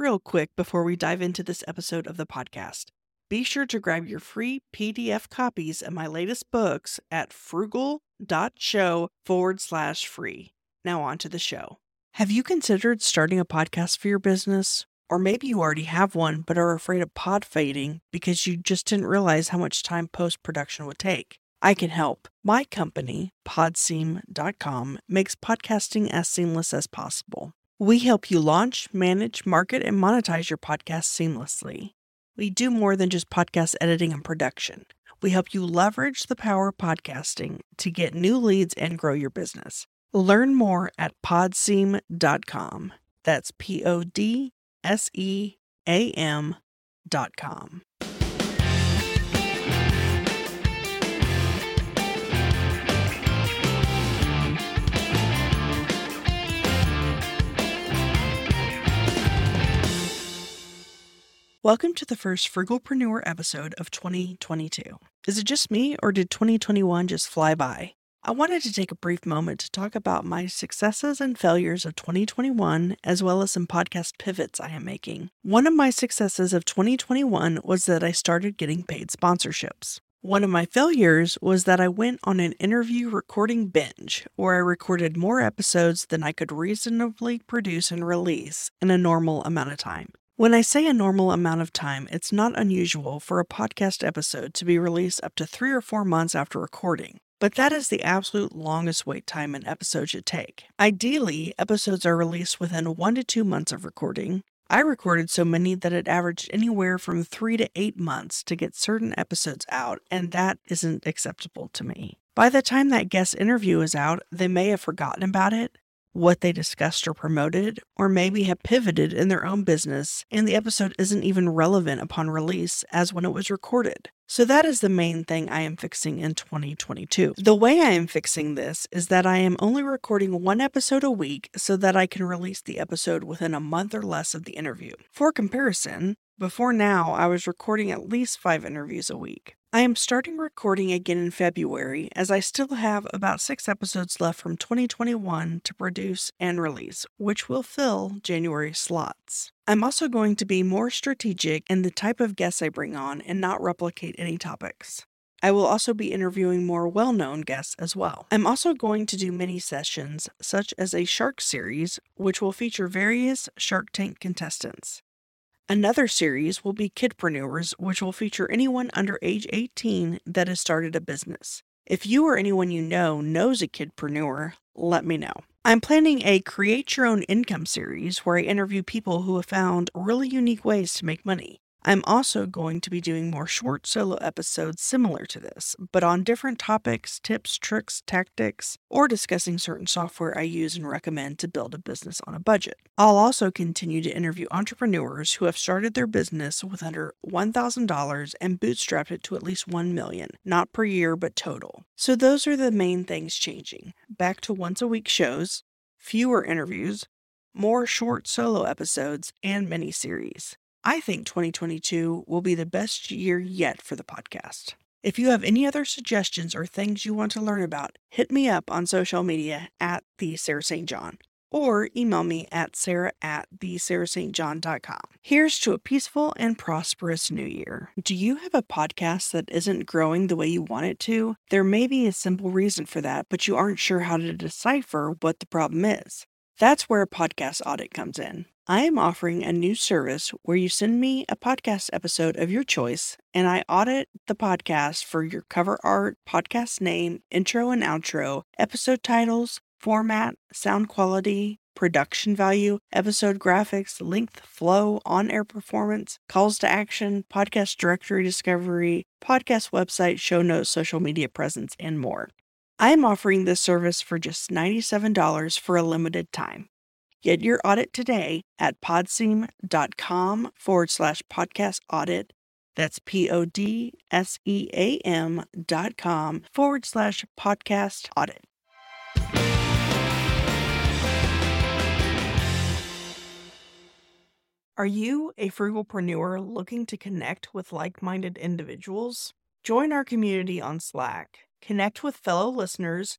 real quick before we dive into this episode of the podcast. Be sure to grab your free PDF copies of my latest books at frugal.show forward slash free. Now, on to the show. Have you considered starting a podcast for your business? Or maybe you already have one but are afraid of pod fading because you just didn't realize how much time post production would take. I can help. My company, podseam.com, makes podcasting as seamless as possible. We help you launch, manage, market, and monetize your podcast seamlessly. We do more than just podcast editing and production. We help you leverage the power of podcasting to get new leads and grow your business. Learn more at podseam.com. That's P O D S E A M.com. Welcome to the first Frugalpreneur episode of 2022. Is it just me, or did 2021 just fly by? I wanted to take a brief moment to talk about my successes and failures of 2021, as well as some podcast pivots I am making. One of my successes of 2021 was that I started getting paid sponsorships. One of my failures was that I went on an interview recording binge, where I recorded more episodes than I could reasonably produce and release in a normal amount of time. When I say a normal amount of time, it's not unusual for a podcast episode to be released up to three or four months after recording. But that is the absolute longest wait time an episode should take. Ideally, episodes are released within one to two months of recording. I recorded so many that it averaged anywhere from three to eight months to get certain episodes out, and that isn't acceptable to me. By the time that guest interview is out, they may have forgotten about it, what they discussed or promoted, or maybe have pivoted in their own business, and the episode isn't even relevant upon release as when it was recorded. So, that is the main thing I am fixing in 2022. The way I am fixing this is that I am only recording one episode a week so that I can release the episode within a month or less of the interview. For comparison, before now, I was recording at least five interviews a week. I am starting recording again in February as I still have about six episodes left from 2021 to produce and release, which will fill January slots. I'm also going to be more strategic in the type of guests I bring on and not replicate any topics. I will also be interviewing more well known guests as well. I'm also going to do mini sessions, such as a Shark series, which will feature various Shark Tank contestants. Another series will be Kidpreneurs, which will feature anyone under age 18 that has started a business. If you or anyone you know knows a kidpreneur, let me know. I'm planning a Create Your Own Income series where I interview people who have found really unique ways to make money. I'm also going to be doing more short solo episodes similar to this, but on different topics, tips, tricks, tactics, or discussing certain software I use and recommend to build a business on a budget. I'll also continue to interview entrepreneurs who have started their business with under $1,000 and bootstrapped it to at least 1 million, not per year but total. So those are the main things changing. Back to once a week shows, fewer interviews, more short solo episodes, and mini series. I think 2022 will be the best year yet for the podcast. If you have any other suggestions or things you want to learn about, hit me up on social media at the Sarah St. John or email me at sarah at the sarahstjohn.com. Here's to a peaceful and prosperous new year. Do you have a podcast that isn't growing the way you want it to? There may be a simple reason for that, but you aren't sure how to decipher what the problem is. That's where a podcast audit comes in. I am offering a new service where you send me a podcast episode of your choice and I audit the podcast for your cover art, podcast name, intro and outro, episode titles, format, sound quality, production value, episode graphics, length, flow, on air performance, calls to action, podcast directory discovery, podcast website, show notes, social media presence, and more. I am offering this service for just $97 for a limited time. Get your audit today at podseam.com forward slash podcast audit. That's P O D S E A M dot com forward slash podcast audit. Are you a frugalpreneur looking to connect with like minded individuals? Join our community on Slack, connect with fellow listeners